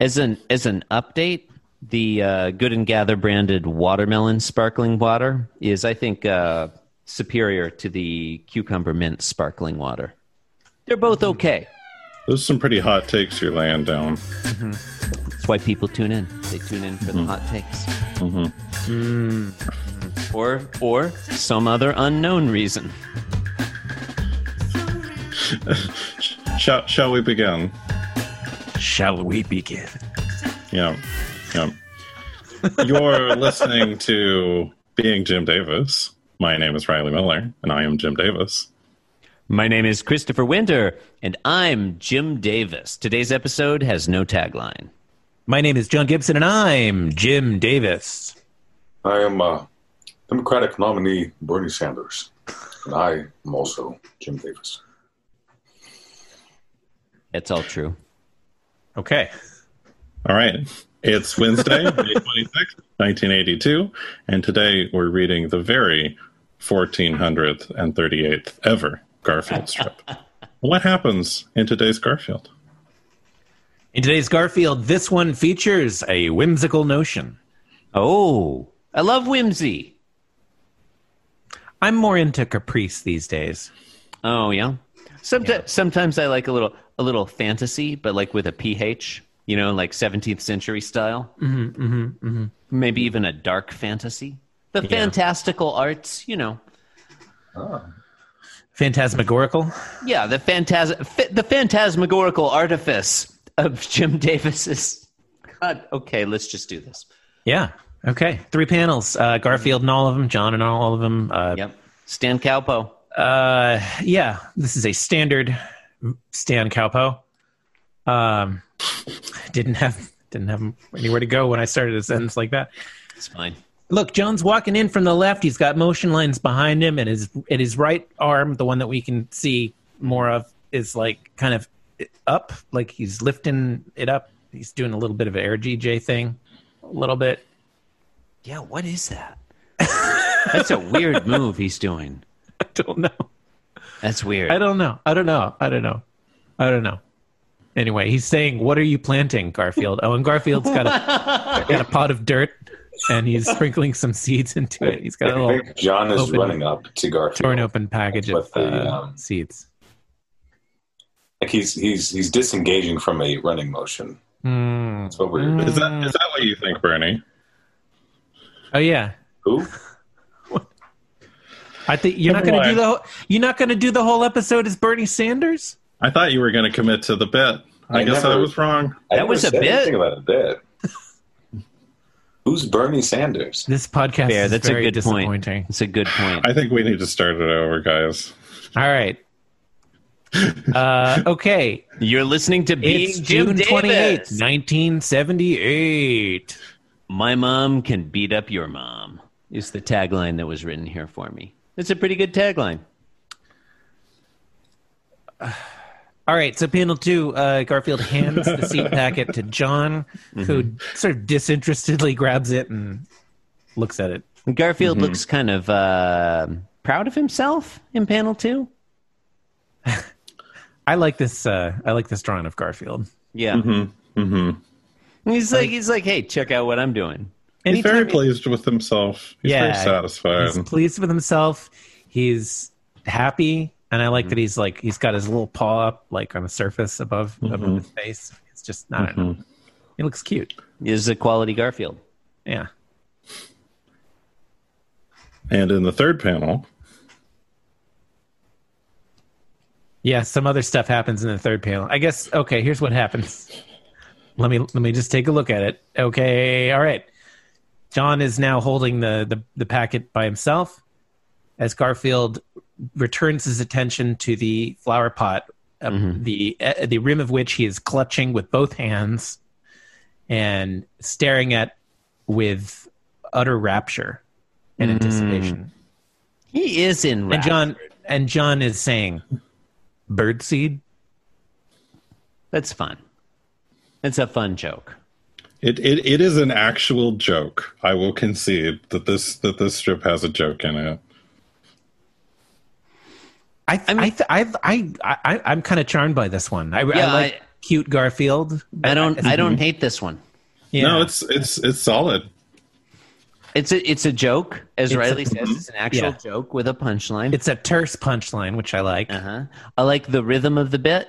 As an as an update, the uh, Good and Gather branded watermelon sparkling water is, I think, uh, superior to the cucumber mint sparkling water. They're both mm-hmm. okay. Those are some pretty hot takes you're laying down. Mm-hmm. That's why people tune in. They tune in for the mm-hmm. hot takes. Or or some other unknown reason. Shall, shall we begin? Shall we begin? Yeah. Yeah. You're listening to Being Jim Davis. My name is Riley Miller, and I am Jim Davis. My name is Christopher Winter, and I'm Jim Davis. Today's episode has no tagline. My name is John Gibson, and I'm Jim Davis. I am uh, Democratic nominee Bernie Sanders, and I am also Jim Davis. It's all true. Okay. All right. It's Wednesday, May 26th, 1982, and today we're reading the very 1438th ever Garfield strip. what happens in today's Garfield? In today's Garfield, this one features a whimsical notion. Oh, I love whimsy. I'm more into caprice these days. Oh yeah. Sometimes sometimes I like a little a little fantasy, but like with a ph. You know, like 17th century style. Mm-hmm, mm-hmm, Maybe even a dark fantasy. The fantastical arts, you know. Oh. Phantasmagorical. Yeah, the phantas- fa- the phantasmagorical artifice of Jim Davis's. God, okay, let's just do this. Yeah. Okay. Three panels. Uh, Garfield and all of them. John and all of them. Uh, Yep. Stan Cowpo. Uh, yeah. This is a standard Stan Cowpo. Um, didn't have didn't have anywhere to go when I started a sentence like that. It's fine. Look, John's walking in from the left. He's got motion lines behind him, and his and his right arm, the one that we can see more of, is like kind of up, like he's lifting it up. He's doing a little bit of an air GJ thing, a little bit. Yeah, what is that? That's a weird move he's doing. I don't know. That's weird. I don't know. I don't know. I don't know. I don't know. Anyway, he's saying, "What are you planting, Garfield?" Oh, and Garfield's got a got a pot of dirt, and he's sprinkling some seeds into it. He's got a little think John is open- running up to Garfield. torn open package of With the, uh, um, seeds. Like he's he's he's disengaging from a running motion. Hmm. That's what we're. Is that is that what you think, Bernie? Oh yeah, Who? I think you're not going to do the whole, you're not going to do the whole episode as Bernie Sanders. I thought you were going to commit to the bit. I, I guess never- I was wrong. I That was a said bit. anything about a bit. Who's Bernie Sanders? This podcast Fair. is That's a good point. disappointing. That's a good point. I think we need to start it over, guys. All right. Uh, okay, You're listening to Being it's June twenty eighth, nineteen seventy eight. My mom can beat up your mom. Is the tagline that was written here for me. It's a pretty good tagline. All right, so panel two, uh, Garfield hands the seed packet to John, who sort of disinterestedly grabs it and looks at it. Garfield looks kind of uh, proud of himself in panel two. I like this. Uh, I like this drawing of Garfield. Yeah. Mm-hmm. He's like he's like, hey, check out what I'm doing. He's very Anytime- pleased with himself. He's very satisfied. He's pleased with himself. He's happy, and I like Mm-hmm. that he's like he's got his little paw up like on the surface above above Mm-hmm. his face. It's just I don't know. He looks cute. Is a quality Garfield. Yeah. And in the third panel, Yeah, some other stuff happens in the third panel. I guess okay, here's what happens. Let me let me just take a look at it. Okay, all right. John is now holding the the, the packet by himself as Garfield returns his attention to the flower pot, uh, the uh, the rim of which he is clutching with both hands and staring at with utter rapture and anticipation. He is in. And John and John is saying, "Birdseed." That's fun. It's a fun joke. It, it it is an actual joke. I will concede that this that this strip has a joke in it. I I I I, I I'm kind of charmed by this one. I, I Yeah, like I- cute Garfield. I don't. I don't hate this one. Yeah. No, it's it's it's solid. It's a it's a joke, as It's a- Riley says. It's an actual Yeah. joke with a punchline. it's a terse punchline, which I like. Uh-huh. I like the rhythm of the bit.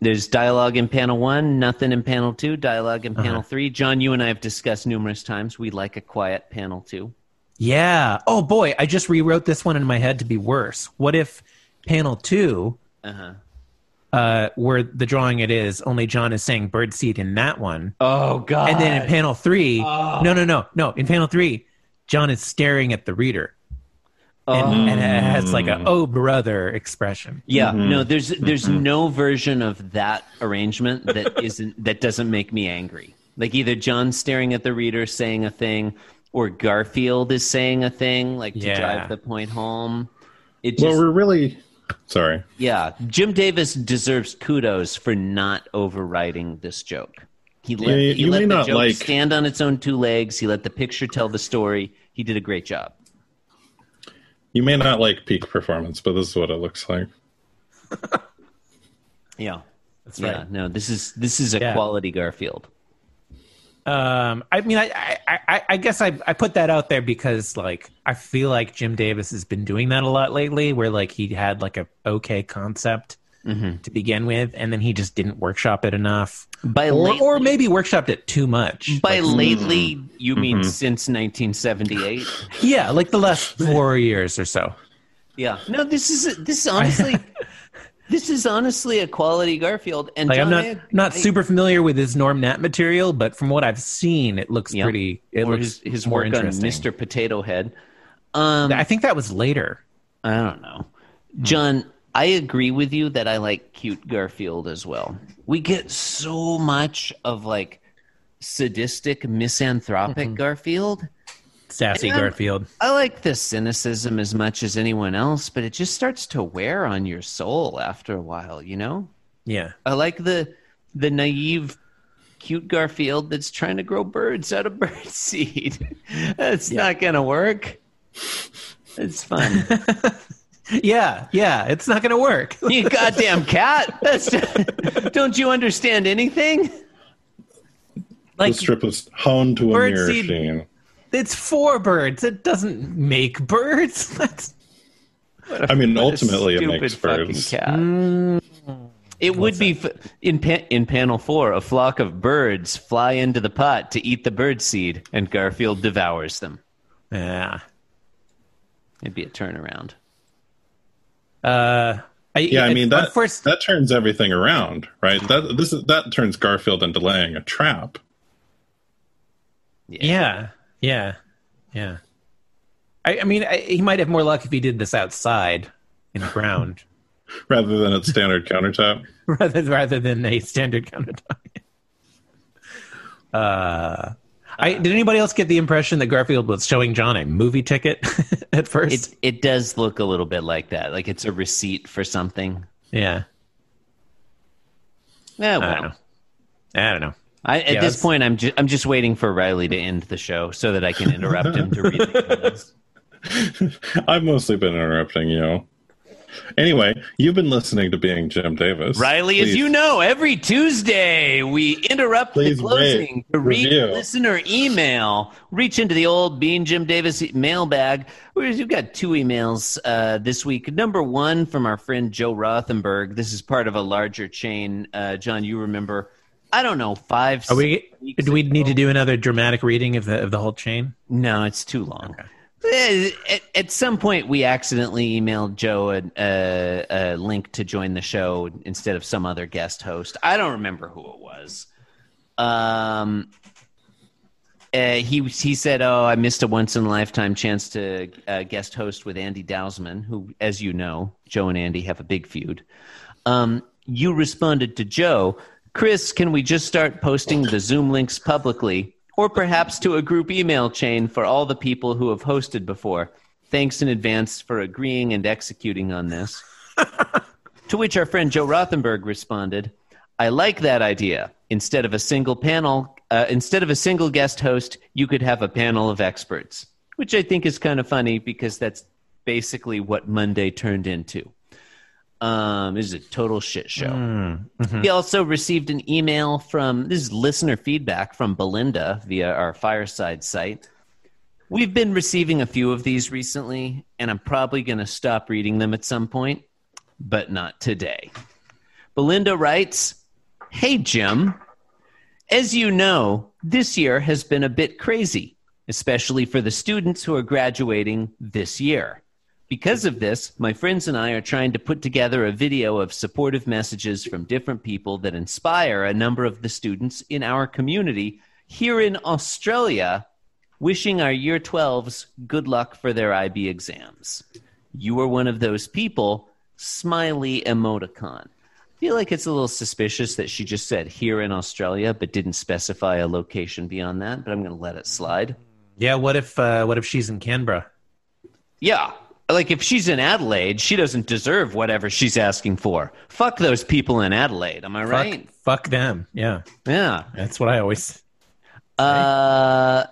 There's dialogue in panel one, nothing in panel two, dialogue in panel three. John, you and I have discussed numerous times. We like a quiet panel two. Yeah. Oh boy, I just rewrote this one in my head to be worse. What if panel two, Uh-huh. uh, where the drawing it is, only John is saying "bird birdseed in that one, Oh God! and then in panel three, no, no, no, no. In panel three, John is staring at the reader, and, and it has like a mm. "oh brother" expression. yeah, mm-hmm. no, there's there's mm-hmm. no version of that arrangement that isn't that doesn't make me angry. Like either John staring at the reader saying a thing, or Garfield is saying a thing, like to Yeah. drive the point home. It Well, we're really sorry. Yeah, Jim Davis deserves kudos for not overriding this joke. He let, Yeah, you- he let may the not joke like- stand on its own two legs. He let the picture tell the story. He did a great job. You may not like peak performance, but this is what it looks like. Yeah, That's yeah. No, this is this is a Yeah. quality Garfield. Um, I mean, I, I, I, I guess I, I put that out there because like I feel like Jim Davis has been doing that a lot lately, where like he had like a okay concept Mm-hmm. to begin with, and then he just didn't workshop it enough, By or, lately, or maybe workshopped it too much. by Like, lately, mm-hmm. you mean mm-hmm. since 1978? yeah, like the last four years or so. Yeah. No, this is this is honestly this is honestly a quality Garfield. And Like I'm not not I- super familiar with his Norm Nat material, but from what I've seen, it looks Yeah. pretty. It or looks his his more work on interesting. Mr. Potato Head. Um, I think that was later. I don't know. John, I agree with you that I like cute Garfield as well. We get so much of like sadistic, misanthropic mm-hmm. Garfield. Sassy Garfield. I like the cynicism as much as anyone else, but it just starts to wear on your soul after a while, you know? Yeah. I like the the naive cute Garfield that's trying to grow birds out of bird seed. That's not gonna work. It's fun. Yeah, yeah, it's not going to work. you goddamn cat. That's don't you understand anything? Like the strip was honed to a mirror seed- sheen. it's for birds. It doesn't make birds. That's I mean, ultimately, it Stupid makes fucking birds. cat. Mm. It would be f- in pa- in panel four. A flock of birds fly into the pot to eat the bird seed, and Garfield devours them. yeah. It'd be a turnaround. Uh, I, Yeah, I it- mean that first. that turns everything around, right? That this is that turns Garfield into laying a trap. yeah, yeah, yeah. I, I mean, I, he might have more luck if he did this outside in the ground rather than its standard countertop. rather rather than a standard countertop. Uh, I, uh, did anybody else get the impression that Garfield was showing John a movie ticket at first? It it does look a little bit like that. Like it's a receipt for something. yeah, Yeah, I don't know. I don't know. I, at Yeah, this point, I'm just I'm just waiting for Riley to end the show so that I can interrupt him to read the comments. I've mostly been interrupting you. Anyway, you've been listening to Being Jim Davis. Riley, as you know, every Tuesday we interrupt the closing rate, to read review. listener email. Reach into the old Being Jim Davis mailbag. Whereas you've got two emails uh, this week. Number one from our friend Joe Rothenberg. This is part of a larger chain. Uh, John, you remember? I don't know, five. Are we? six Do we weeks need to do another dramatic reading of the of the whole chain? No, it's too long. Eh, At, at some point, we accidentally emailed Joe a, a, a link to join the show instead of some other guest host. I don't remember who it was. Um, uh, he he said, "Oh, I missed a once in a lifetime chance to uh, guest host with Andy Dowsman, who, as you know, Joe and Andy have a big feud." Um, you responded to Joe, Chris. Can we just start posting the Zoom links publicly, or perhaps to a group email chain for all the people who have hosted before? Thanks in advance for agreeing and executing on this. To which our friend Joe Rothenberg responded, I like that idea. Instead of a single panel, uh, instead of a single guest host, you could have a panel of experts, which I think is kind of funny because that's basically what Monday turned into. Um, this is a total shit show. We also received an email from this is listener feedback from Belinda via our fireside site. We've been receiving a few of these recently, and I'm probably going to stop reading them at some point, but not today. Belinda writes Hey, Jim. As you know, this year has been a bit crazy, especially for the students who are graduating this year. Because of this, my friends and I are trying to put together a video of supportive messages from different people that inspire a number of the students in our community here in Australia, wishing our year 12s good luck for their IB exams. You are one of those people, smiley emoticon. I feel like it's a little suspicious that she just said here in Australia, but didn't specify a location beyond that. But I'm going to let it slide. Yeah. What if uh, what if she's in Canberra? Yeah, like if she's in Adelaide, she doesn't deserve whatever she's asking for. Fuck those people in Adelaide. Am I right? Fuck, fuck them. Yeah. Yeah. That's what I always. Uh,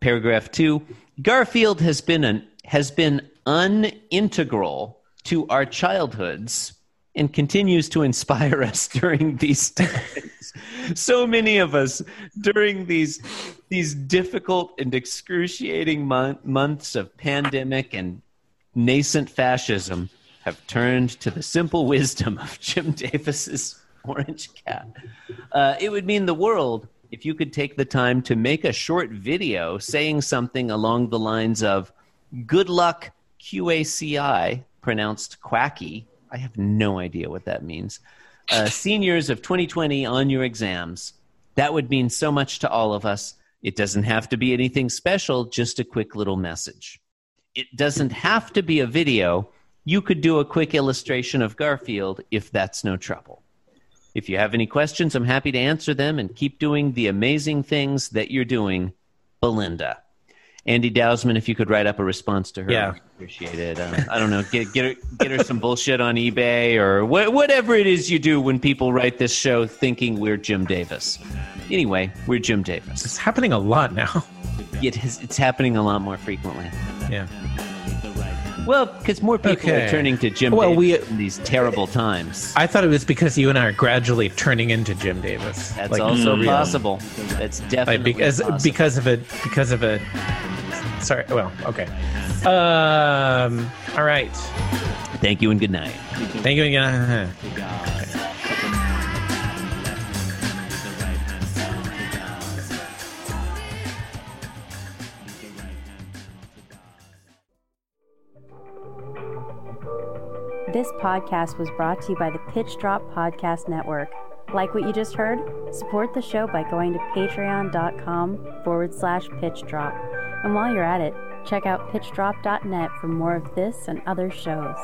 paragraph two. Garfield has been an has been unintegral to our childhoods and continues to inspire us during these times. so many of us during these these difficult and excruciating mon- months of pandemic and nascent fascism have turned to the simple wisdom of Jim Davis's orange cat. Uh, it would mean the world if you could take the time to make a short video saying something along the lines of "Good luck, QACI," pronounced quacky. I have no idea what that means. Uh, seniors of 2020 on your exams. That would mean so much to all of us. It doesn't have to be anything special, just a quick little message. It doesn't have to be a video. You could do a quick illustration of Garfield if that's no trouble. If you have any questions, I'm happy to answer them and keep doing the amazing things that you're doing, Belinda. Andy Dowsman, if you could write up a response to her, Yeah. Appreciate it. Uh, I don't know, get get her get her some bullshit on eBay or wh- whatever it is you do when people write this show thinking we're Jim Davis. Anyway, we're Jim Davis. It's happening a lot now. It has, it's happening a lot more frequently. Yeah. Well, because more people Okay. are turning to Jim Well, Davis we- in these terrible times. I thought it was because you and I are gradually turning into Jim Davis. That's Like, also real. possible. That's definitely Like because possible. because of a because of a. Sorry. Well, okay. Um. All right. Thank you and good night. Thank you again. This podcast was brought to you by the Pitch Drop Podcast Network. Like what you just heard? Support the show by going to patreon.com forward slash pitch drop. And while you're at it, check out pitchdrop.net for more of this and other shows.